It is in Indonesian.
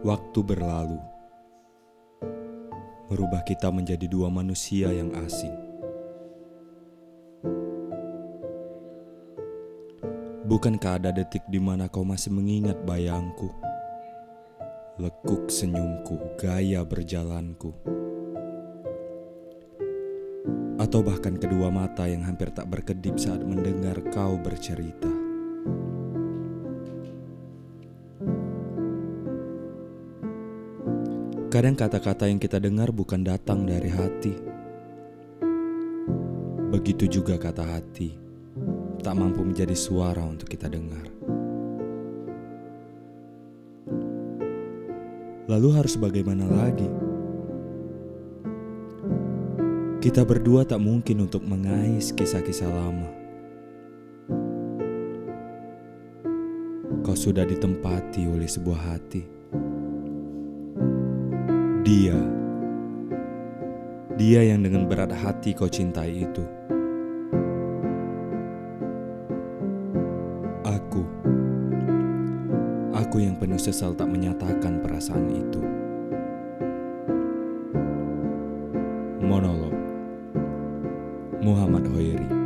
Waktu berlalu, merubah kita menjadi dua manusia yang asing. Bukankah ada detik di mana kau masih mengingat bayangku, lekuk senyumku, gaya berjalanku, atau bahkan kedua mata yang hampir tak berkedip saat mendengar kau bercerita? Kadang kata-kata yang kita dengar bukan datang dari hati. Begitu juga kata hati, tak mampu menjadi suara untuk kita dengar. Lalu harus bagaimana lagi? Kita berdua tak mungkin untuk mengais kisah-kisah lama. Kau sudah ditempati oleh sebuah hati. Dia, dia yang dengan berat hati kau cintai itu. Aku, aku yang penuh sesal tak menyatakan perasaan itu. Monolog Muhammad Hoiri